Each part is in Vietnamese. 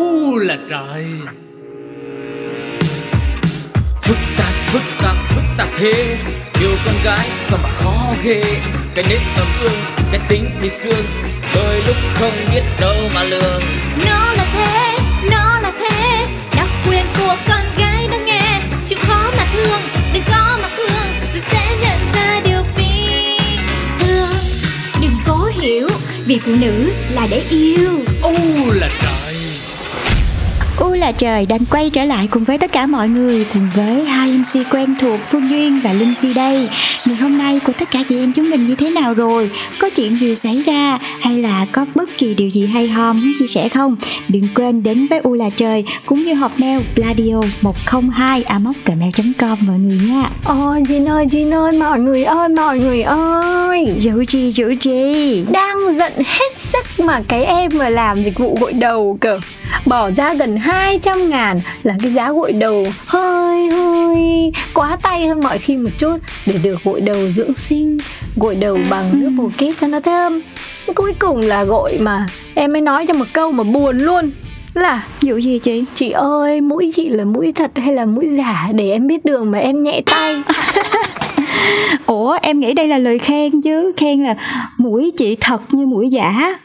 u là trời. Phức tạp phức tạp phức tạp thế. Yêu con gái sao mà khó ghê. Cái nết ấm ương cái tính bị xương. Đôi lúc không biết đâu mà lường. Nó là thế nó là thế. Đặc quyền của con gái nó nghe. Chịu khó mà thương đừng có mà cương. Rồi sẽ nhận ra điều phi thường. Đừng cố hiểu vì phụ nữ là để yêu. U là trời là trời đang quay trở lại cùng với tất cả mọi người cùng với hai MC quen thuộc Phương Duyên và Linh Si đây. Ngày hôm nay của tất cả chị em chúng mình như thế nào rồi? Có chuyện gì xảy ra hay là có bất kỳ điều gì hay ho muốn chia sẻ không? Đừng quên đến với U là trời cũng như hộp mail pladio 102 gmail.com mọi người nha. Ôi Jin ơi Jin ơi mọi người ơi mọi người ơi Dữ chi dữ chi. Đang giận hết sức mà cái em vừa làm dịch vụ gội đầu cơ Bỏ ra gần 200 ngàn là cái giá gội đầu hơi hơi quá tay hơn mọi khi một chút Để được gội đầu dưỡng sinh Gội đầu bằng nước bồ kết cho nó thơm Cuối cùng là gội mà em mới nói cho một câu mà buồn luôn là Dữ gì chị? Chị ơi, mũi chị là mũi thật hay là mũi giả để em biết đường mà em nhẹ tay. Ủa em nghĩ đây là lời khen chứ Khen là mũi chị thật như mũi giả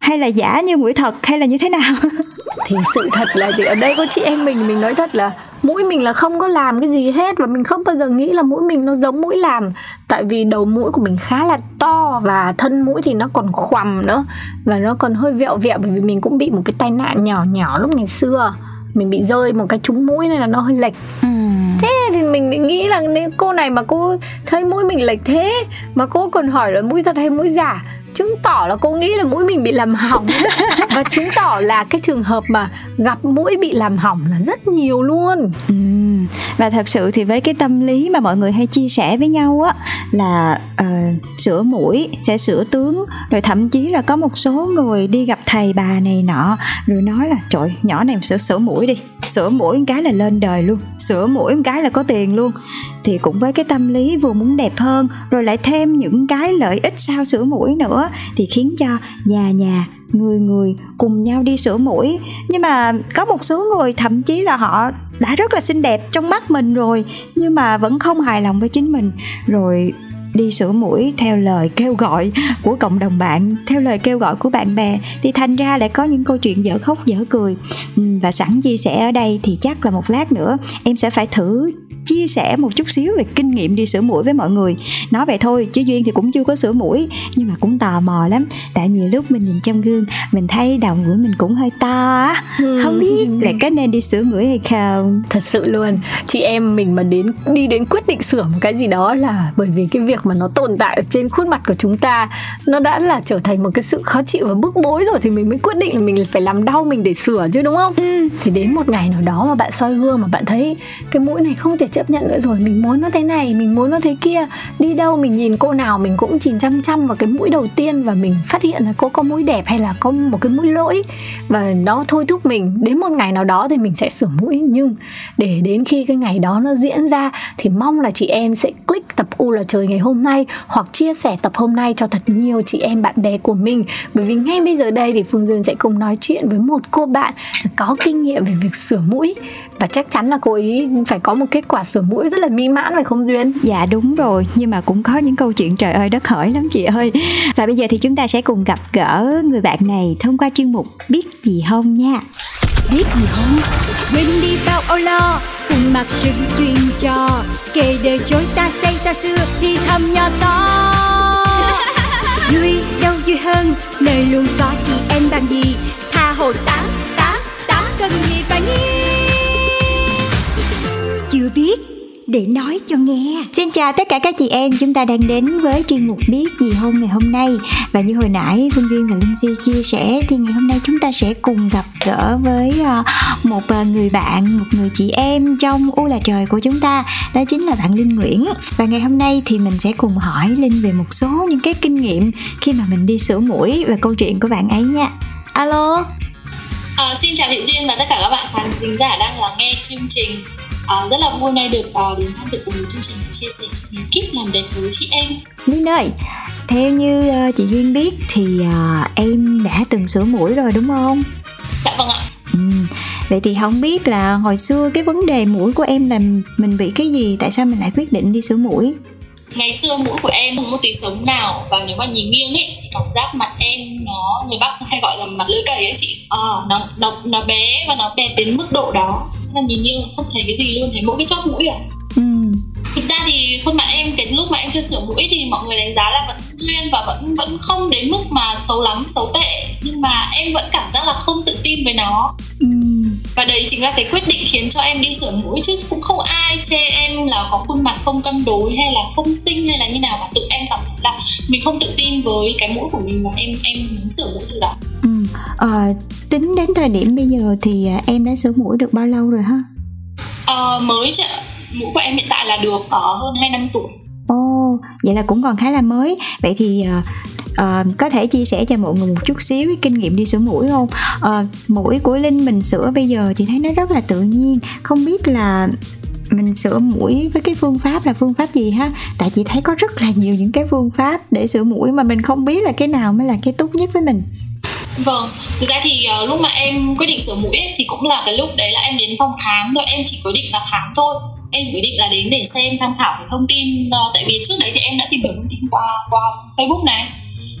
Hay là giả như mũi thật hay là như thế nào? Thì sự thật là chị ở đây có chị em mình mình nói thật là mũi mình là không có làm cái gì hết và mình không bao giờ nghĩ là mũi mình nó giống mũi làm. Tại vì đầu mũi của mình khá là to và thân mũi thì nó còn khoằm nữa và nó còn hơi vẹo vẹo bởi vì mình cũng bị một cái tai nạn nhỏ nhỏ lúc ngày xưa. Mình bị rơi một cái trúng mũi nên là nó hơi lệch. Thế thì mình nghĩ là nếu cô này mà cô thấy mũi mình lệch thế mà cô còn hỏi là mũi thật hay mũi giả chứng tỏ là cô nghĩ là mũi mình bị làm hỏng. Và chứng tỏ là cái trường hợp mà gặp mũi bị làm hỏng là rất nhiều luôn. Ừm, và thật sự thì với cái tâm lý mà mọi người hay chia sẻ với nhau á là ờ, sửa mũi sẽ sửa tướng rồi thậm chí là có một số người đi gặp thầy bà này nọ rồi nói là trời nhỏ này sửa sửa mũi đi sửa mũi một cái là lên đời luôn sửa mũi một cái là có tiền luôn thì cũng với cái tâm lý vừa muốn đẹp hơn, rồi lại thêm những cái lợi ích sau sửa mũi nữa, thì khiến cho nhà nhà, người người cùng nhau đi sửa mũi. Nhưng mà có một số người thậm chí là họ đã rất là xinh đẹp trong mắt mình rồi, nhưng mà vẫn không hài lòng với chính mình. Rồi đi sửa mũi theo lời kêu gọi của cộng đồng bạn, theo lời kêu gọi của bạn bè, thì thành ra lại có những câu chuyện dở khóc dở cười. Và sẵn chia sẻ ở đây thì chắc là một lát nữa em sẽ phải thử chia sẻ một chút xíu về kinh nghiệm đi sửa mũi với mọi người. Nói vậy thôi chứ duyên thì cũng chưa có sửa mũi nhưng mà cũng tò mò lắm. Tại nhiều lúc mình nhìn trong gương mình thấy đầu mũi mình cũng hơi to á. Không biết là có nên đi sửa mũi hay không? Thật sự luôn. Chị em mình mà đến đi đến quyết định sửa một cái gì đó là bởi vì cái việc mà nó tồn tại ở trên khuôn mặt của chúng ta nó đã là trở thành một cái sự khó chịu và bức bối rồi thì mình mới quyết định là mình phải làm đau mình để sửa chứ đúng không? Thì đến một ngày nào đó mà bạn soi gương mà bạn thấy cái mũi này không thể chấp nhận nữa rồi, mình muốn nó thế này, mình muốn nó thế kia. Đi đâu mình nhìn cô nào mình cũng chỉ chăm chăm vào cái mũi đầu tiên và mình phát hiện là cô có mũi đẹp hay là có một cái mũi lỗi. Và nó thôi thúc mình, đến một ngày nào đó thì mình sẽ sửa mũi. Nhưng để đến khi cái ngày đó nó diễn ra thì mong là chị em sẽ click tập U là trời ngày hôm nay hoặc chia sẻ tập hôm nay cho thật nhiều chị em bạn bè của mình bởi vì ngay bây giờ đây thì Phương Duyên sẽ cùng nói chuyện với một cô bạn có kinh nghiệm về việc sửa mũi và chắc chắn là cô ấy phải có một kết quả sửa mũi rất là mỹ mãn phải không Duyên? Dạ đúng rồi, nhưng mà cũng có những câu chuyện trời ơi đất hỡi lắm chị ơi. Và bây giờ thì chúng ta sẽ cùng gặp gỡ người bạn này thông qua chuyên mục Biết gì không nha biết gì không? Quên đi bao âu lo cùng mặc sự truyền trò. Kể đời chối ta xây ta xưa thì thầm nhỏ to. Vui đâu vui hơn nơi luôn có chị em bằng gì? Tha hồ tá tá tá cần gì phải nghi chưa biết để nói cho nghe. Xin chào tất cả các chị em, chúng ta đang đến với chuyên mục Biết gì không ngày hôm nay. Và như hồi nãy Phương Duyên và Linh Si chia sẻ Thì ngày hôm nay chúng ta sẽ cùng gặp gỡ với ờ, một ờ, người bạn, một người chị em trong U là trời của chúng ta Đó chính là bạn Linh Nguyễn. Và ngày hôm nay thì mình sẽ cùng hỏi Linh về một số những cái kinh nghiệm Khi mà mình đi sửa mũi và câu chuyện của bạn ấy nha. Alo? À, xin chào Thị Duyên và tất cả các bạn khán thính giả đang lắng nghe chương trình. À, rất là vui nay được à, đến tham dự cùng chương trình chia sẻ bí kíp làm đẹp với chị em. Linh ơi theo như ờ, chị Duyên biết thì ờ, em đã từng sửa mũi rồi đúng không? Dạ vâng ạ. Ừ, vậy thì không biết là hồi xưa cái vấn đề mũi của em là mình bị cái gì tại sao mình lại quyết định đi sửa mũi ngày xưa mũi của em không có tí sống nào và nếu mà nhìn nghiêng ấy thì cảm giác mặt em nó người bắc hay gọi là mặt lưỡi cầy ấy chị ờ à, nó nó nó bé và nó bé đến mức độ đó là nhìn nghiêng không thấy cái gì luôn thấy mỗi cái chóp mũi à? Ừ. thực ra thì khuôn mặt em cái lúc mà em chưa sửa mũi thì mọi người đánh giá là vẫn duyên và vẫn vẫn không đến mức mà xấu lắm xấu tệ. Nhưng mà em vẫn cảm giác là không tự tin với nó. Ừ. Và đấy chính là cái quyết định khiến cho em đi sửa mũi chứ cũng không ai chê em là có khuôn mặt không cân đối hay là không xinh hay là như nào mà tự em cảm thấy là mình không tự tin với cái mũi của mình và em em muốn sửa mũi từ đó. À, tính đến thời điểm bây giờ thì à, em đã sửa mũi được bao lâu rồi ha? À, mới chứ mũi của em hiện tại là được ở hơn 2 năm tuổi. Ồ, oh, vậy là cũng còn khá là mới. Vậy thì uh, uh, có thể chia sẻ cho mọi người một chút xíu cái kinh nghiệm đi sửa mũi không? Uh, mũi của linh mình sửa bây giờ thì thấy nó rất là tự nhiên. Không biết là mình sửa mũi với cái phương pháp là phương pháp gì ha? Tại chị thấy có rất là nhiều những cái phương pháp để sửa mũi mà mình không biết là cái nào mới là cái tốt nhất với mình Vâng, thực ra thì uh, lúc mà em quyết định sửa mũi ấy, thì cũng là cái lúc đấy là em đến phòng khám rồi em chỉ quyết định là khám thôi. Em quyết định là đến để xem tham khảo cái thông tin uh, tại vì trước đấy thì em đã tìm hiểu thông tin qua qua Facebook này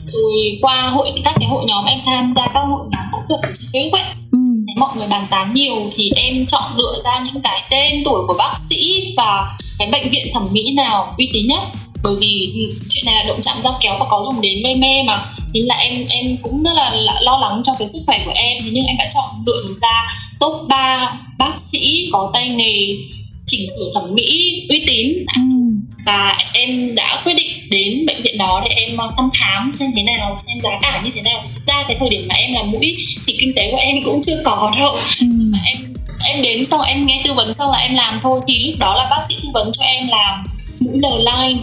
rồi qua hội các cái hội nhóm em tham gia các hội nhóm phẫu thuật trên Facebook ấy. Ừ. mọi người bàn tán nhiều thì em chọn lựa ra những cái tên tuổi của bác sĩ và cái bệnh viện thẩm mỹ nào uy tín nhất. Bởi vì chuyện này là động chạm dao kéo và có dùng đến gây mê mà nên là em em cũng rất là, là lo lắng cho cái sức khỏe của em. Thế nhưng em đã chọn được ra top 3 bác sĩ có tay nghề chỉnh sửa thẩm mỹ uy tín. Ừ. Và em đã quyết định đến bệnh viện đó để em ờ, thăm khám xem thế nào xem giá cả như thế nào. Thực ra cái thời điểm mà em làm mũi thì kinh tế của em cũng chưa có đâu ừ. mà em em đến xong em nghe tư vấn xong là em làm thôi. Thì lúc đó là bác sĩ tư vấn cho em làm mũi lờ line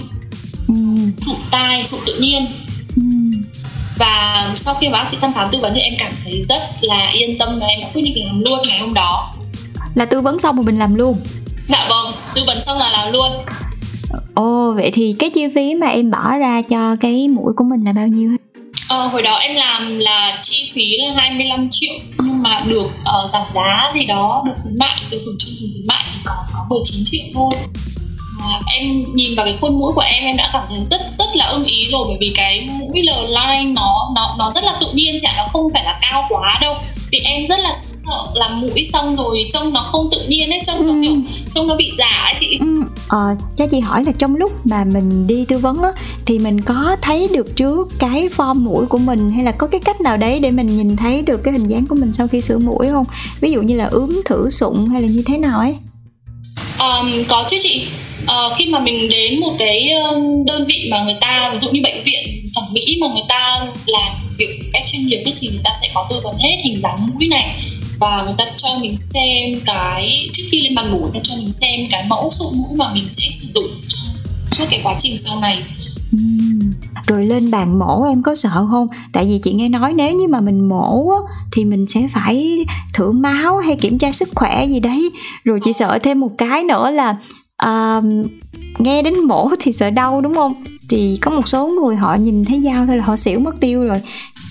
ừ. sụn tai sụn tự nhiên. Và sau khi bác sĩ thăm khám tư vấn thì em cảm thấy rất là yên tâm và em đã quyết định làm luôn ngày hôm đó. Là tư vấn xong rồi mình làm luôn? Dạ vâng tư vấn xong là làm luôn. Ồ, vậy thì cái chi phí mà em bỏ ra cho cái mũi của mình là bao nhiêu? Ờ, hồi đó em làm là chi phí là 25 triệu nhưng mà được uh, giảm giá thì đó được khuyến mại được hưởng chương trình khuyến mại thì còn có 19 triệu thôi em nhìn vào cái khuôn mũi của em em đã cảm thấy rất rất là ưng ý rồi. Bởi vì cái mũi L line nó nó nó rất là tự nhiên chả? Nó không phải là cao quá đâu. Thì em rất là sợ làm mũi xong rồi trông nó không tự nhiên ấy trông ừ. nó kiểu trông nó bị giả ấy chị. Ừ. ờ, cho chị hỏi là trong lúc mà mình đi tư vấn á thì mình có thấy được trước cái form mũi của mình hay là có cái cách nào đấy để mình nhìn thấy được cái hình dáng của mình sau khi sửa mũi không? Ví dụ như là ướm thử sụn hay là như thế nào ấy? Um, có chứ chị uh, khi mà mình đến một cái đơn vị mà người ta ví dụ như bệnh viện thẩm mỹ mà người ta làm việc cách chuyên nghiệp ấy, thì người ta sẽ có tư vấn hết hình dáng mũi này. Và người ta cho mình xem cái trước khi lên bàn mổ người ta cho mình xem cái mẫu sụn mũi mà mình sẽ sử dụng cho cái quá trình sau này. Rồi lên bàn mổ em có sợ không? Tại vì chị nghe nói nếu như mà mình mổ thì mình sẽ phải thử máu hay kiểm tra sức khỏe gì đấy. Rồi chị sợ thêm một cái nữa là uh, nghe đến mổ thì sợ đau đúng không? Thì có một số người họ nhìn thấy dao thôi là họ xỉu mất tiêu rồi.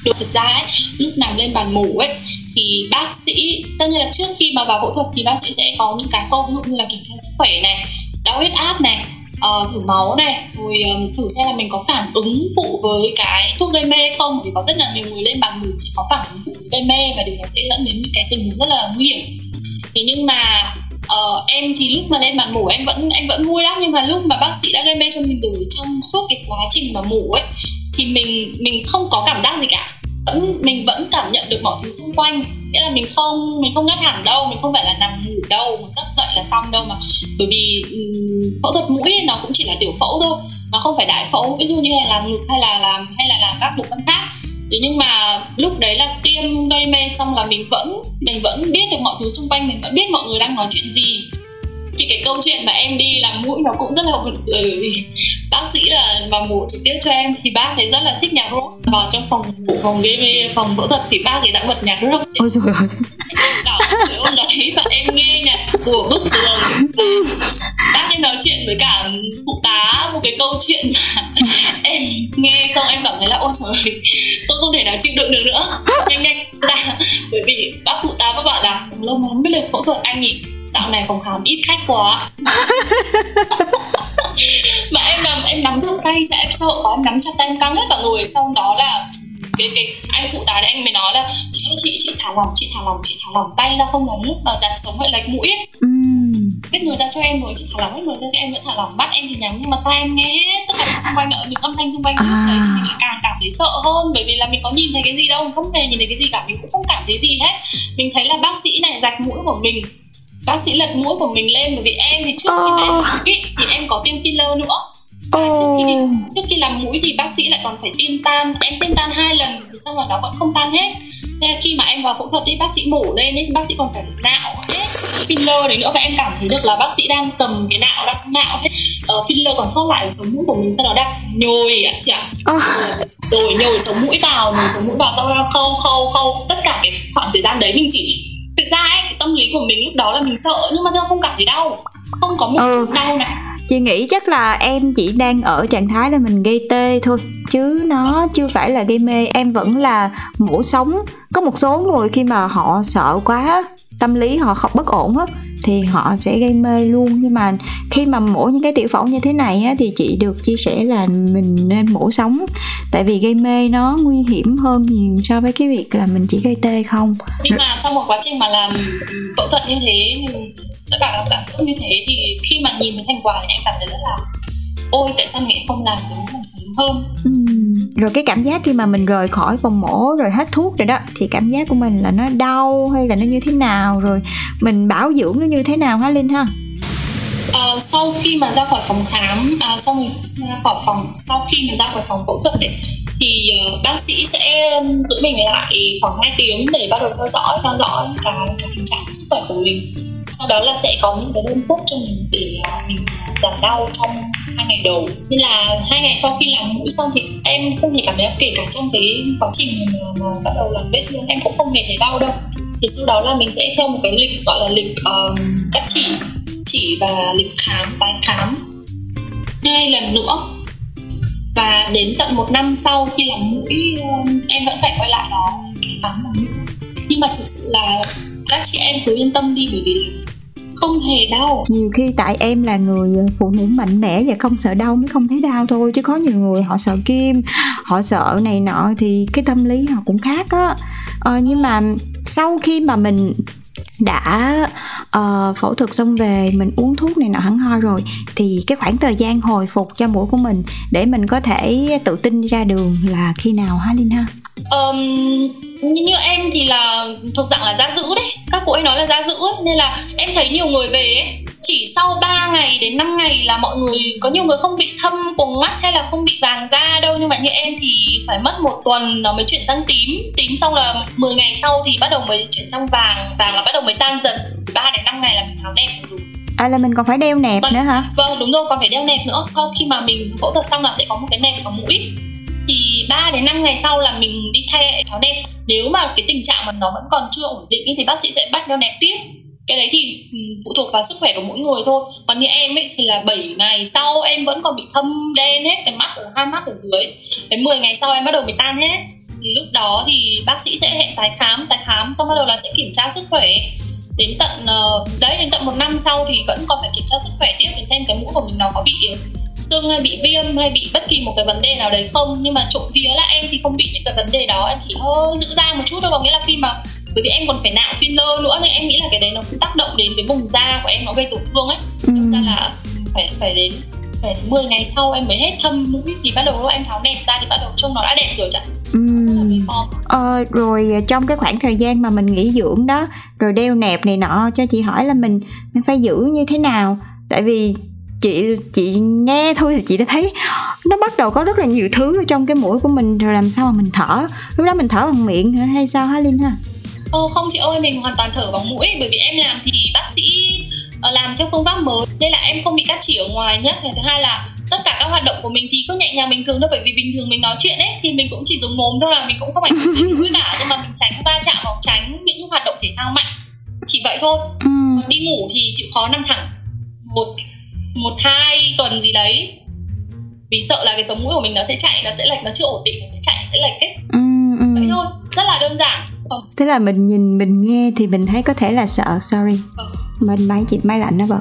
Thực ra ấy, lúc nằm lên bàn mổ ấy thì bác sĩ tất nhiên là trước khi mà vào phẫu thuật thì bác sĩ sẽ có những cái câu như là kiểm tra sức khỏe này đo huyết áp này uh, thử máu này rồi um, thử xem là mình có phản ứng phụ với cái thuốc gây mê không. Vì có rất là nhiều người lên bàn mổ chỉ có phản ứng phụ gây mê và điều đó sẽ dẫn đến những cái tình huống rất là nguy hiểm. Thế nhưng mà uh, em thì lúc mà lên bàn mổ em vẫn em vẫn vui lắm nhưng mà lúc mà bác sĩ đã gây mê cho mình từ trong suốt cái quá trình mà mổ ấy thì mình mình không có cảm giác gì cả. Vẫn mình vẫn cảm nhận được mọi thứ xung quanh. Nghĩa là mình không mình không ngất hẳn đâu mình không phải là nằm ngủ đâu một giấc dậy là xong đâu mà. Bởi vì um, phẫu thuật mũi nó cũng chỉ là tiểu phẫu thôi nó không phải đại phẫu. Ví dụ như là làm ngực hay là làm hay là làm các bộ phận khác thế nhưng mà lúc đấy là tiêm gây mê, xong là mình vẫn mình vẫn biết được mọi thứ xung quanh, mình vẫn biết mọi người đang nói chuyện gì. Thì cái câu chuyện mà em đi làm mũi nó cũng rất là buồn cười vì bác sĩ là mà mổ trực tiếp cho em thì bác ấy rất là thích nhạc rock. Vào trong phòng mổ phòng mê phòng phẫu thuật thì bác ấy đã bật nhạc rock. Ôi trời ơi. Bảo ông đấy và em nghe nhạc của bức tường bác ấy nói chuyện với cả phụ tá một cái câu chuyện mà em nghe xong em cảm thấy là ôi trời tôi không thể nào chịu đựng được nữa. Nhanh nhanh bởi vì bác phụ ta bác bảo là lâu lắm mới được phẫu thuật anh nhỉ. Dạo này phòng khám ít khách quá mà em nằm em nắm chặt tay chả em sợ quá em nắm chặt tay em căng hết cả người. Xong đó là cái cái anh phụ tá đấy anh mới nói là chị ơi chị chị thả lỏng chị thả lỏng chị thả lỏng tay ra không là lúc mà đặt sống lại lệch mũi ấy. Hết người ta cho em rồi chị thả lỏng hết người ta cho em vẫn thả lỏng mắt em thì nhắm nhưng mà tai em nghe tất cả xung quanh ở những âm thanh xung quanh à. đấy mình lại càng cảm thấy sợ hơn bởi vì là mình có nhìn thấy cái gì đâu không hề nhìn thấy cái gì cả mình cũng không cảm thấy gì hết. Mình thấy là bác sĩ này rạch mũi của mình bác sĩ lật mũi của mình lên bởi vì em thì trước khi mà em mũi thì em có tiêm filler nữa. Và trước khi trước khi làm mũi thì bác sĩ lại còn phải tiêm tan em tiêm tan hai lần thì xong rồi nó vẫn không tan hết. Nên là khi mà em vào phẫu thuật thì bác sĩ mổ lên ấy, bác sĩ còn phải nạo hết filler đấy nữa. Và em cảm thấy được là bác sĩ đang cầm cái nạo đang nạo hết uh, filler còn sót lại ở sống mũi của mình. Sau đó đang nhồi ạ chị ạ. Rồi nhồi sống mũi vào nhồi sống mũi vào sau đó khâu khâu khâu tất cả cái khoảng thời gian đấy mình chỉ thực ra ấy tâm lý của mình lúc đó là mình sợ nhưng mà tôi không cảm thấy đau. Không có một ừ. đau này chị nghĩ chắc là em chỉ đang ở trạng thái là mình gây tê thôi chứ nó chưa phải là gây mê. Em vẫn là mổ sống. Có một số người khi mà họ sợ quá tâm lý họ không bất ổn á thì họ sẽ gây mê luôn. Nhưng mà khi mà mổ những cái tiểu phẫu như thế này á, thì chị được chia sẻ là mình nên mổ sống. Tại vì gây mê nó nguy hiểm hơn nhiều so với cái việc là mình chỉ gây tê không. Nhưng mà trong một quá trình mà làm phẫu thuật như thế tất cả các cảm xúc như thế thì khi mà nhìn thấy thành quả thì em cảm thấy rất là ôi tại sao mình không làm nó sớm hơn? Ừ rồi cái cảm giác khi mà mình rời khỏi phòng mổ rồi hết thuốc rồi đó thì cảm giác của mình là nó đau hay là nó như thế nào? Rồi mình bảo dưỡng nó như thế nào hả linh ha? Uh, sau khi mà ra khỏi phòng khám à, sau mình ra khỏi phòng sau khi mình ra khỏi phòng phẫu thuật ấy, thì uh, bác sĩ sẽ giữ mình lại khoảng 2 tiếng để bắt đầu theo dõi theo dõi cái, cái tình trạng sức khỏe của mình. Sau đó là sẽ có những cái đơn thuốc cho mình để uh, mình giảm đau trong hai ngày đầu. Nên là hai ngày sau khi làm mũi xong thì em không hề cảm thấy kể cả trong cái quá trình mà, mà bắt đầu làm vết luôn em cũng không hề thấy đau đâu. Thì sau đó là mình sẽ theo một cái lịch gọi là lịch uh, cắt chỉ chỉ và lịch khám tái khám hai lần nữa. Và đến tận một năm sau khi làm mũi em vẫn phải quay lại đó khám. Làm mũi nhưng mà thực sự là các chị em cứ yên tâm đi bởi vì không hề đau nhiều khi tại em là người phụ nữ mạnh mẽ và không sợ đau mới không thấy đau thôi chứ có nhiều người họ sợ kim họ sợ này nọ thì cái tâm lý họ cũng khác á ờ, nhưng mà sau khi mà mình đã uh, phẫu thuật xong về mình uống thuốc này nọ hẳn ho rồi thì cái khoảng thời gian hồi phục cho mũi của mình để mình có thể tự tin ra đường là khi nào ha Linh ha? Um, như em thì là thuộc dạng là da dữ đấy. Các cụ ấy nói là da dữ ấy. Nên là em thấy nhiều người về ấy chỉ sau 3 ngày đến 5 ngày là mọi người có nhiều người không bị thâm cùng mắt hay là không bị vàng da đâu. Nhưng mà như em thì phải mất một tuần nó mới chuyển sang tím. Tím xong là 10 ngày sau thì bắt đầu mới chuyển sang vàng. Vàng là bắt đầu mới tan dần. 3 đến 5 ngày là mình tháo nẹp rồi. À là mình còn phải đeo nẹp vâng, nữa hả? Vâng đúng rồi còn phải đeo nẹp nữa. Sau khi mà mình phẫu thuật xong là sẽ có một cái nẹp ở mũi thì 3 đến 5 ngày sau là mình đi thay cháu đẹp. Nếu mà cái tình trạng mà nó vẫn còn chưa ổn định thì bác sĩ sẽ bắt đeo đẹp tiếp. Cái đấy thì ừ, phụ thuộc vào sức khỏe của mỗi người thôi. Còn như em ấy thì là 7 ngày sau em vẫn còn bị thâm đen hết, cái mắt ở hai mắt ở dưới. Đến 10 ngày sau em bắt đầu bị tan hết. Thì lúc đó thì bác sĩ sẽ hẹn tái khám tái khám xong bắt đầu là sẽ kiểm tra sức khỏe đến tận uh, đấy đến tận một năm sau thì vẫn còn phải kiểm tra sức khỏe tiếp để xem cái mũi của mình nó có bị sưng hay bị viêm hay bị bất kỳ một cái vấn đề nào đấy không nhưng mà trộm vía là em thì không bị những cái vấn đề đó em chỉ hơi giữ da một chút thôi có nghĩa là khi mà bởi vì em còn phải nạo filler nữa nên em nghĩ là cái đấy nó cũng tác động đến cái vùng da của em nó gây tổn thương ấy ừ. ra là phải phải đến phải 10 ngày sau em mới hết thâm mũi thì bắt đầu em tháo đẹp ra thì bắt đầu trông nó đã đẹp rồi chẳng Ừ. Ờ, rồi ờ, trong cái khoảng thời gian mà mình nghỉ dưỡng đó rồi đeo nẹp này nọ cho chị hỏi là mình mình phải giữ như thế nào? Tại vì chị chị nghe thôi thì chị đã thấy nó bắt đầu có rất là nhiều thứ ở trong cái mũi của mình rồi làm sao mà mình thở? Lúc đó mình thở bằng miệng nữa hay sao hả linh ha? Ờ không chị ơi mình hoàn toàn thở bằng mũi bởi vì em làm thì bác sĩ ờ, làm theo phương pháp mới nên là em không bị cắt chỉ ở ngoài nhất thứ hai là tất cả các hoạt động của mình thì cứ nhẹ nhàng bình thường thôi bởi vì bình thường mình nói chuyện ấy thì mình cũng chỉ dùng mồm thôi mà mình cũng không phải mũi cả nhưng mà mình tránh va chạm hoặc tránh những hoạt động thể thao mạnh. Chỉ vậy thôi. Ừ. đi ngủ thì chịu khó nằm thẳng một một hai tuần gì đấy. Vì sợ là cái sống mũi của mình nó sẽ chạy nó sẽ lệch nó chưa ổn định nó sẽ chạy sẽ lệch ấy. Ừ, ừ. vậy thôi. Rất là đơn giản. Tức là mình nhìn mình nghe thì mình thấy có thể là sợ sorry. Bên máy chị máy lạnh đó bật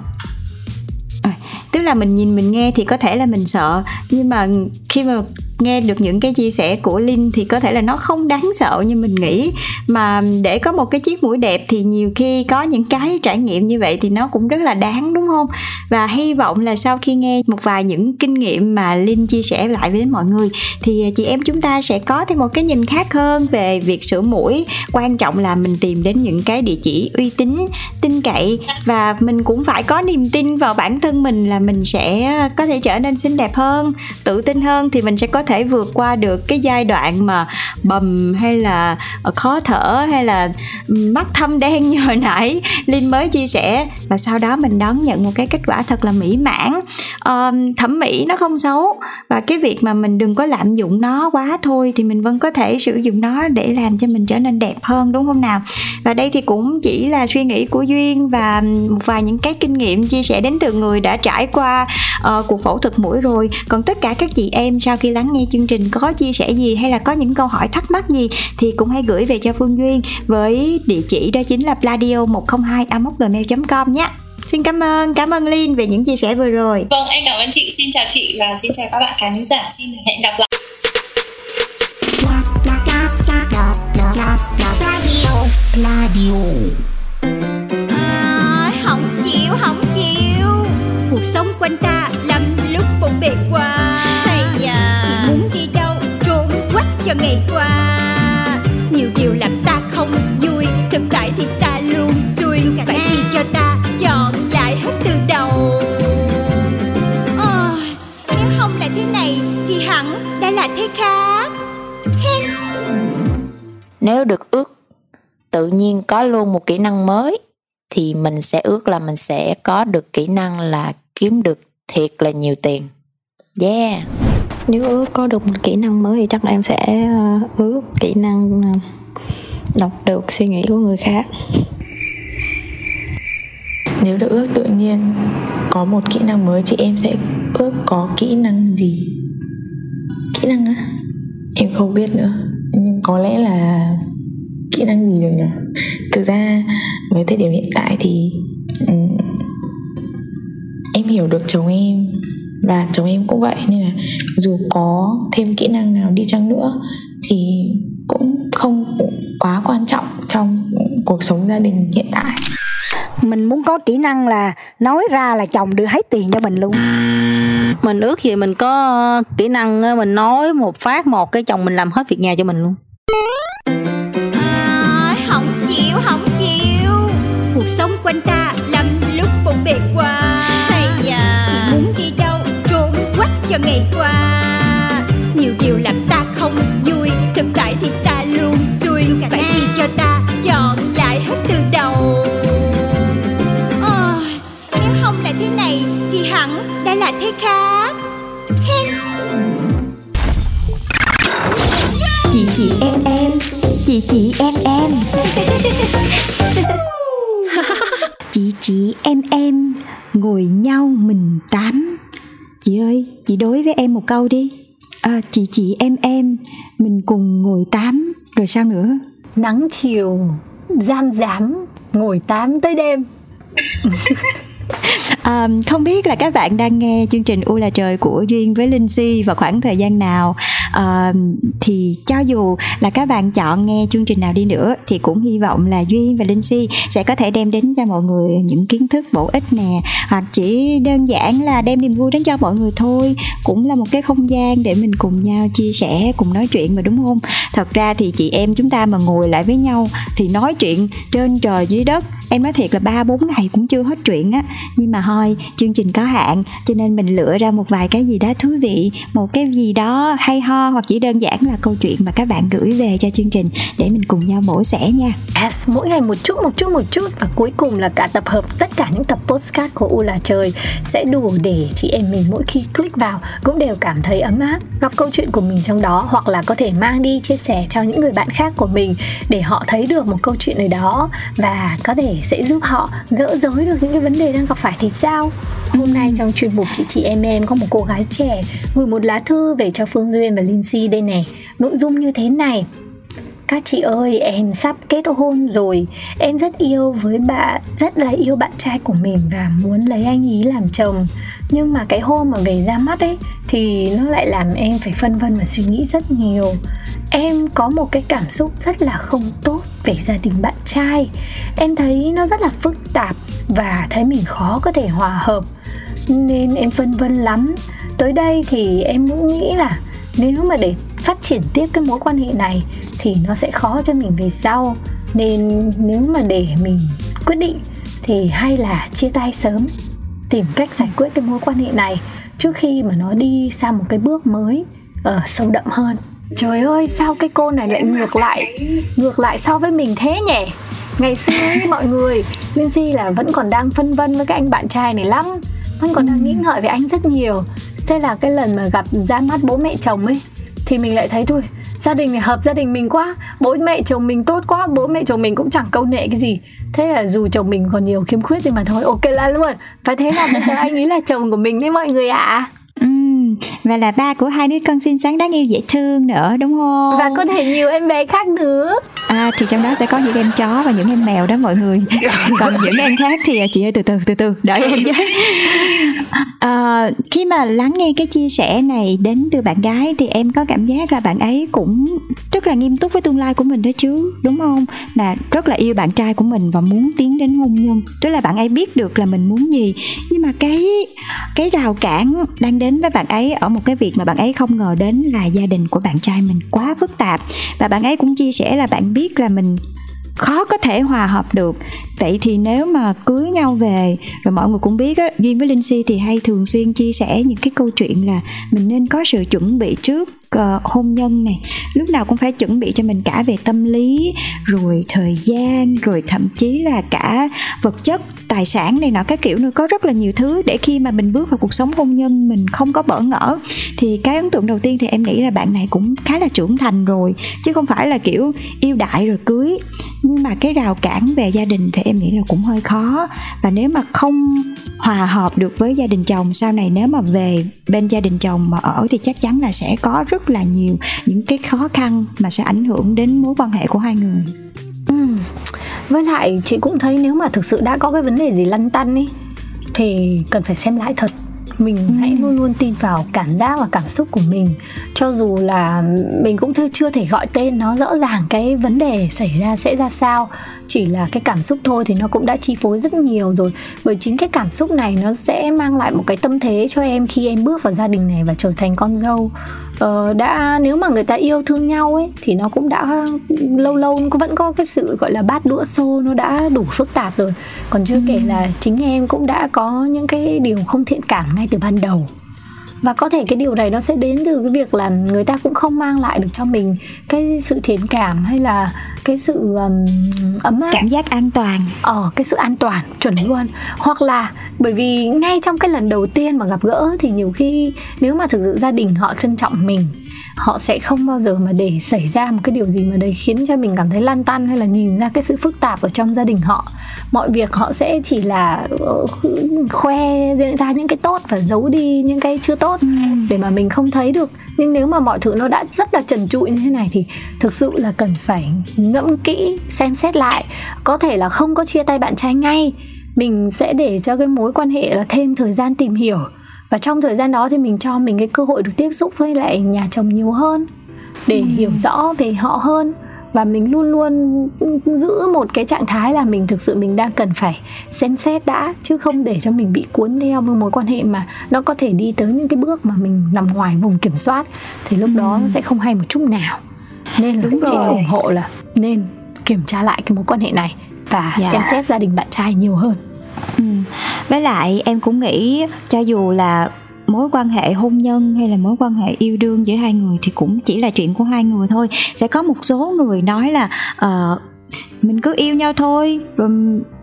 tức là mình nhìn, mình nghe thì có thể là mình sợ. Nhưng mà khi mà nghe được những cái chia sẻ của Linh thì có thể là nó không đáng sợ như mình nghĩ. Mà để có một cái chiếc mũi đẹp thì nhiều khi có những cái trải nghiệm như vậy thì nó cũng rất là đáng, đúng không? Và hy vọng là sau khi nghe một vài những kinh nghiệm mà Linh chia sẻ lại với mọi người thì chị em chúng ta sẽ có thêm một cái nhìn khác hơn về việc sửa mũi. Quan trọng là mình tìm đến những cái địa chỉ uy tín, tin cậy và mình cũng phải có niềm tin vào bản thân mình là mình sẽ có thể trở nên xinh đẹp hơn, tự tin hơn thì mình sẽ có thể thể vượt qua được cái giai đoạn mà bầm hay là ờ, khó thở hay là ừ, mắt thâm đen như hồi nãy linh mới chia sẻ. Và sau đó mình đón nhận một cái kết quả thật là mỹ mãn. Um, thẩm mỹ nó không xấu và cái việc mà mình đừng có lạm dụng nó quá thôi thì mình vẫn có thể sử dụng nó để làm cho mình trở nên đẹp hơn đúng không nào? Và đây thì cũng chỉ là suy nghĩ của duyên và một vài những cái kinh nghiệm chia sẻ đến từ người đã trải qua uh, cuộc phẫu thuật mũi rồi. Còn tất cả các chị em sau khi lắng nghe chương trình có chia sẻ gì hay là có những câu hỏi thắc mắc gì thì cũng hãy gửi về cho Phương Duyên với địa chỉ đó chính là pladio 102 gmail com nhé Xin cảm ơn, cảm ơn Linh về những chia sẻ vừa rồi. Vâng, em cảm ơn chị. Xin chào chị và xin chào các bạn khán giả. Xin hẹn gặp lại. À, không chịu, không chịu Cuộc sống quanh ta lắm lúc bộn bề quá cho ngày qua Nhiều điều làm ta không vui. Thực tại thì ta luôn xui Phải chi cho ta chọn lại hết từ đầu. À, Nếu không là thế này Thì hẳn đã là thế khác. Nếu được ước tự nhiên có luôn một kỹ năng mới thì mình sẽ ước là mình sẽ có được kỹ năng là kiếm được thiệt là nhiều tiền. Yeah. Nếu ước có được một kỹ năng mới thì chắc là em sẽ ờ, ước kỹ năng ờ, đọc được suy nghĩ của người khác. Nếu được ước tự nhiên có một kỹ năng mới chị em sẽ ước có kỹ năng gì? Kỹ năng á? Em không biết nữa. Nhưng có lẽ là kỹ năng gì được nhỉ thực ra với thời điểm hiện tại thì um, em hiểu được chồng em và chồng em cũng vậy nên là dù có thêm kỹ năng nào đi chăng nữa thì cũng không quá quan trọng trong cuộc sống gia đình hiện tại. Mình muốn có kỹ năng là nói ra là chồng được hết tiền cho mình luôn. Mình ước gì mình có kỹ năng mình nói một phát một cái chồng mình làm hết việc nhà cho mình luôn. À, không chịu không chịu. Cuộc sống quanh ta lắm lúc bộn bề quá cho ngày qua. Nhiều điều làm ta không vui thực tại thì ta luôn xui. Phải chi cho ta chọn lại hết từ đầu. À, nếu không là thế này thì hẳn đã là thế khác. Chị chị em em. Chị chị em em. Chị chị em em. Ngồi nhau mình tám chị ơi chị đối với em một câu đi. À, chị chị em em. Mình cùng ngồi tám rồi sao nữa? Nắng chiều giam giám ngồi tám tới đêm À, không biết là các bạn đang nghe chương trình U là trời của Duyên với Linh Si vào khoảng thời gian nào. À, thì cho dù là các bạn chọn nghe chương trình nào đi nữa thì cũng hy vọng là Duyên và Linh Si sẽ có thể đem đến cho mọi người những kiến thức bổ ích nè. Hoặc chỉ đơn giản là đem niềm vui đến cho mọi người thôi cũng là một cái không gian để mình cùng nhau chia sẻ cùng nói chuyện mà đúng không? Thật ra thì chị em chúng ta mà ngồi lại với nhau thì nói chuyện trên trời dưới đất em nói thiệt là ba bốn ngày cũng chưa hết chuyện á. Nhưng mà thôi chương trình có hạn cho nên mình lựa ra một vài cái gì đó thú vị một cái gì đó hay ho hoặc chỉ đơn giản là câu chuyện mà các bạn gửi về cho chương trình để mình cùng nhau mổ xẻ nha. Yes, mỗi ngày một chút một chút một chút. Và cuối cùng là cả tập hợp tất cả những tập postcard của U là trời sẽ đủ để chị em mình mỗi khi click vào cũng đều cảm thấy ấm áp gặp câu chuyện của mình trong đó hoặc là có thể mang đi chia sẻ cho những người bạn khác của mình để họ thấy được một câu chuyện ở đó và có thể sẽ giúp họ gỡ rối được những cái vấn đề đang gặp phải thì sao? Hôm nay trong chuyên mục chị chị em em có một cô gái trẻ gửi một lá thư về cho phương duyên và linh si đây này nội dung như thế này. Các chị ơi, em sắp kết hôn rồi. Em rất yêu với bạn rất là yêu bạn trai của mình và muốn lấy anh ý làm chồng. Nhưng mà cái hôm mà về ra mắt ấy, thì nó lại làm em phải phân vân và suy nghĩ rất nhiều. Em có một cái cảm xúc rất là không tốt về gia đình bạn trai. Em thấy nó rất là phức tạp và thấy mình khó có thể hòa hợp nên em phân vân lắm. Tới đây thì em cũng nghĩ là nếu mà để phát triển tiếp cái mối quan hệ này thì nó sẽ khó cho mình về sau. Nên nếu mà để mình quyết định thì hay là chia tay sớm tìm cách giải quyết cái mối quan hệ này trước khi mà nó đi sang một cái bước mới ở uh, sâu đậm hơn trời ơi sao cái cô này lại ngược lại ngược lại so với mình thế nhỉ? Ngày xưa ấy, mọi người Lindsay là vẫn còn đang phân vân với cái anh bạn trai này lắm vẫn còn đang nghĩ ngợi về anh rất nhiều. Thế là cái lần mà gặp ra mắt bố mẹ chồng ấy thì mình lại thấy thôi gia đình này hợp gia đình mình quá bố mẹ chồng mình tốt quá bố mẹ chồng mình cũng chẳng câu nệ cái gì. Thế là dù chồng mình còn nhiều khiếm khuyết thì mà thôi ok là luôn. Phải thế là bây giờ anh ấy là chồng của mình đấy mọi người ạ? à và là ba của hai đứa con xinh xắn đáng yêu dễ thương nữa đúng không? Và có thể nhiều em bé khác nữa. À thì trong đó sẽ có những em chó và những em mèo đó mọi người. Còn những em khác thì chị ơi từ từ từ từ đợi em với à, khi mà lắng nghe cái chia sẻ này đến từ bạn gái thì em có cảm giác là bạn ấy cũng rất là nghiêm túc với tương lai của mình đó chứ đúng không? Là rất là yêu bạn trai của mình và muốn tiến đến hôn nhân. Tức là bạn ấy biết được là mình muốn gì. Nhưng mà cái cái rào cản đang đến với bạn ấy ở một cái việc mà bạn ấy không ngờ đến là gia đình của bạn trai mình quá phức tạp. Và bạn ấy cũng chia sẻ là bạn biết là mình khó có thể hòa hợp được. Vậy thì nếu mà cưới nhau về rồi mọi người cũng biết á duyên với linh si thì hay thường xuyên chia sẻ những cái câu chuyện là mình nên có sự chuẩn bị trước uh, hôn nhân này. Lúc nào cũng phải chuẩn bị cho mình cả về tâm lý rồi thời gian rồi thậm chí là cả vật chất tài sản này nọ, các kiểu nữa. Có rất là nhiều thứ để khi mà mình bước vào cuộc sống hôn nhân, mình không có bỡ ngỡ. Thì cái ấn tượng đầu tiên thì em nghĩ là bạn này cũng khá là trưởng thành rồi, chứ không phải là kiểu yêu đại rồi cưới. Nhưng mà cái rào cản về gia đình thì em nghĩ là cũng hơi khó. Và nếu mà không hòa hợp được với gia đình chồng, sau này nếu mà về bên gia đình chồng mà ở thì chắc chắn là sẽ có rất là nhiều những cái khó khăn mà sẽ ảnh hưởng đến mối quan hệ của hai người. Ừ với lại chị cũng thấy nếu mà thực sự đã có cái vấn đề gì lăn tăn ấy thì cần phải xem lại thật. Mình ừ. hãy luôn luôn tin vào cảm giác và cảm xúc của mình. Cho dù là mình cũng chưa thể gọi tên nó rõ ràng cái vấn đề xảy ra sẽ ra sao. Chỉ là cái cảm xúc thôi thì nó cũng đã chi phối rất nhiều rồi. Bởi chính cái cảm xúc này nó sẽ mang lại một cái tâm thế cho em khi em bước vào gia đình này và trở thành con dâu ờ, đã nếu mà người ta yêu thương nhau ấy thì nó cũng đã lâu lâu nó vẫn có cái sự gọi là bát đũa xô nó đã đủ phức tạp rồi còn chưa ừ. kể là chính em cũng đã có những cái điều không thiện cảm ngay từ ban đầu và có thể cái điều này nó sẽ đến từ cái việc là người ta cũng không mang lại được cho mình cái sự thiện cảm hay là cái sự um, ấm áp. Cảm giác an toàn. Ờ cái sự an toàn chuẩn luôn. Hoặc là bởi vì ngay trong cái lần đầu tiên mà gặp gỡ thì nhiều khi nếu mà thực sự gia đình họ trân trọng mình họ sẽ không bao giờ mà để xảy ra một cái điều gì mà đấy khiến cho mình cảm thấy lăn tăn hay là nhìn ra cái sự phức tạp ở trong gia đình họ. Mọi việc họ sẽ chỉ là ờ, khoe ra những cái tốt và giấu đi những cái chưa tốt ừ. để mà mình không thấy được. Nhưng nếu mà mọi thứ nó đã rất là trần trụi như thế này thì thực sự là cần phải ngẫm kỹ xem xét lại. Có thể là không có chia tay bạn trai ngay mình sẽ để cho cái mối quan hệ là thêm thời gian tìm hiểu và trong thời gian đó thì mình cho mình cái cơ hội được tiếp xúc với lại nhà chồng nhiều hơn để ừ. hiểu rõ về họ hơn và mình luôn luôn giữ một cái trạng thái là mình thực sự mình đang cần phải xem xét đã chứ không để cho mình bị cuốn theo với mối quan hệ mà nó có thể đi tới những cái bước mà mình nằm ngoài vùng kiểm soát thì lúc ừ. đó nó sẽ không hay một chút nào nên là Đúng chị rồi. ủng hộ là nên kiểm tra lại cái mối quan hệ này và dạ. xem xét gia đình bạn trai nhiều hơn ừ. với lại em cũng nghĩ cho dù là mối quan hệ hôn nhân hay là mối quan hệ yêu đương giữa hai người thì cũng chỉ là chuyện của hai người thôi sẽ có một số người nói là uh, mình cứ yêu nhau thôi. Rồi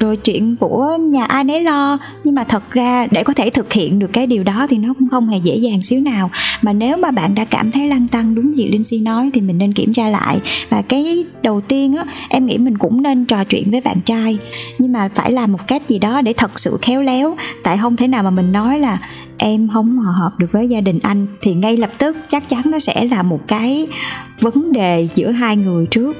rồi chuyện của nhà ai nấy lo. Nhưng mà thật ra, để có thể thực hiện được cái điều đó thì nó cũng không hề dễ dàng xíu nào. Mà nếu mà bạn đã cảm thấy lăng tăng, đúng gì linh si nói, thì mình nên kiểm tra lại. Và cái đầu tiên á, em nghĩ mình cũng nên trò chuyện với bạn trai. Nhưng mà phải làm một cách gì đó để thật sự khéo léo. Tại không thể nào mà mình nói là, em không hòa hợp được với gia đình anh. Thì ngay lập tức chắc chắn nó sẽ là một cái vấn đề giữa hai người trước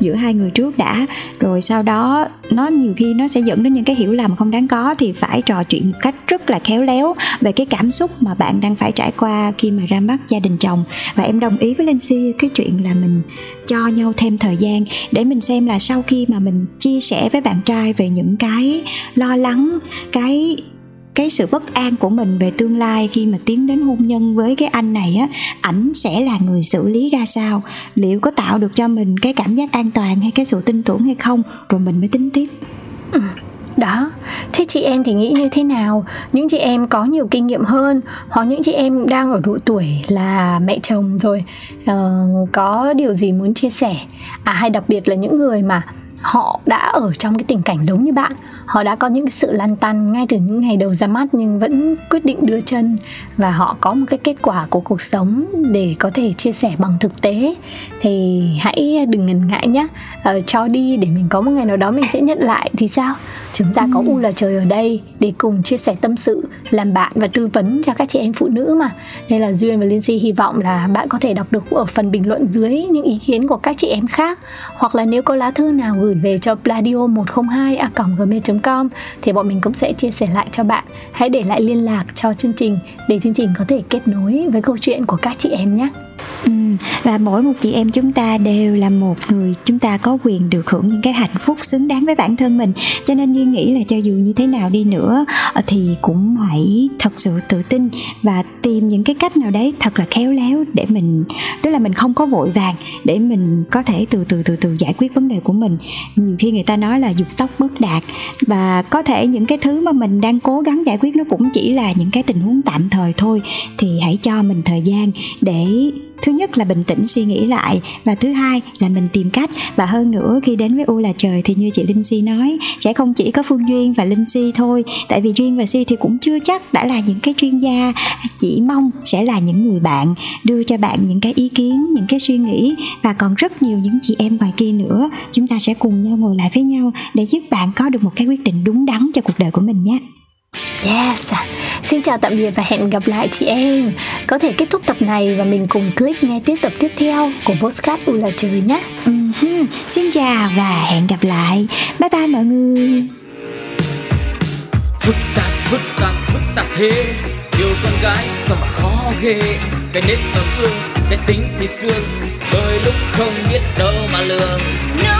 giữa hai người trước đã. Rồi sau đó, nó nhiều khi nó sẽ dẫn đến những cái hiểu lầm không đáng có, thì phải trò chuyện một cách rất là khéo léo về cái cảm xúc mà bạn đang phải trải qua khi mà ra mắt gia đình chồng. Và em đồng ý với Linh Si cái chuyện là mình cho nhau thêm thời gian để mình xem là sau khi mà mình chia sẻ với bạn trai về những cái lo lắng, cái cái sự bất an của mình về tương lai khi mà tiến đến hôn nhân với cái anh này á ảnh sẽ là người xử lý ra sao? Liệu có tạo được cho mình cái cảm giác an toàn hay cái sự tin tưởng hay không? Rồi mình mới tính tiếp. Ừ, đó. Thế chị em thì nghĩ như thế nào? Những chị em có nhiều kinh nghiệm hơn hoặc những chị em đang ở độ tuổi là mẹ chồng rồi uh, có điều gì muốn chia sẻ? À hay đặc biệt là những người mà họ đã ở trong cái tình cảnh giống như bạn họ đã có những sự lăn tăn ngay từ những ngày đầu ra mắt nhưng vẫn quyết định đưa chân và họ có một cái kết quả của cuộc sống để có thể chia sẻ bằng thực tế. Thì hãy đừng ngần ngại nhé. Uh, cho đi để mình có một ngày nào đó mình sẽ nhận lại thì sao? Chúng ta có u là trời ở đây để cùng chia sẻ tâm sự làm bạn và tư vấn cho các chị em phụ nữ mà. Nên là duyên và liên si hy vọng là bạn có thể đọc được ở phần bình luận dưới những ý kiến của các chị em khác. Hoặc là nếu có lá thư nào gửi về cho pladio 102 a com thì bọn mình cũng sẽ chia sẻ lại cho bạn. Hãy để lại liên lạc cho chương trình để chương trình có thể kết nối với câu chuyện của các chị em nhé. Uhm và mỗi một chị em chúng ta đều là một người chúng ta có quyền được hưởng những cái hạnh phúc xứng đáng với bản thân mình. Cho nên duy nghĩ là cho dù như thế nào đi nữa ờ, thì cũng hãy thật sự tự tin và tìm những cái cách nào đấy thật là khéo léo để mình, tức là mình không có vội vàng để mình có thể từ từ từ từ giải quyết vấn đề của mình. Nhiều khi người ta nói là dục tóc bất đạt và có thể những cái thứ mà mình đang cố gắng giải quyết nó cũng chỉ là những cái tình huống tạm thời thôi. Thì hãy cho mình thời gian để thứ nhất là bình tĩnh suy nghĩ lại và thứ hai là mình tìm cách. Và hơn nữa, khi đến với u là trời thì như chị linh si nói, sẽ không chỉ có phương duyên và linh si thôi. Tại vì duyên và si thì cũng chưa chắc đã là những cái chuyên gia chỉ mong sẽ là những người bạn, đưa cho bạn những cái ý kiến, những cái suy nghĩ. Và còn rất nhiều những chị em ngoài kia nữa. Chúng ta sẽ cùng nhau ngồi lại với nhau để giúp bạn có được một cái quyết định đúng đắn cho cuộc đời của mình nhé. Yes, xin chào tạm biệt và hẹn gặp lại chị em. Có thể kết thúc tập này và mình cùng click nghe tiếp tập tiếp theo của Postcard U là trời nhé. Uh-huh. Xin chào và hẹn gặp lại. Bye bye mọi người. Phức tạp, phức tạp, phức tạp thế. Yêu con gái sao mà khó ghê. Cái nết ấm ương, cái tính thì xương. Đôi lúc không biết đâu mà lường. Nó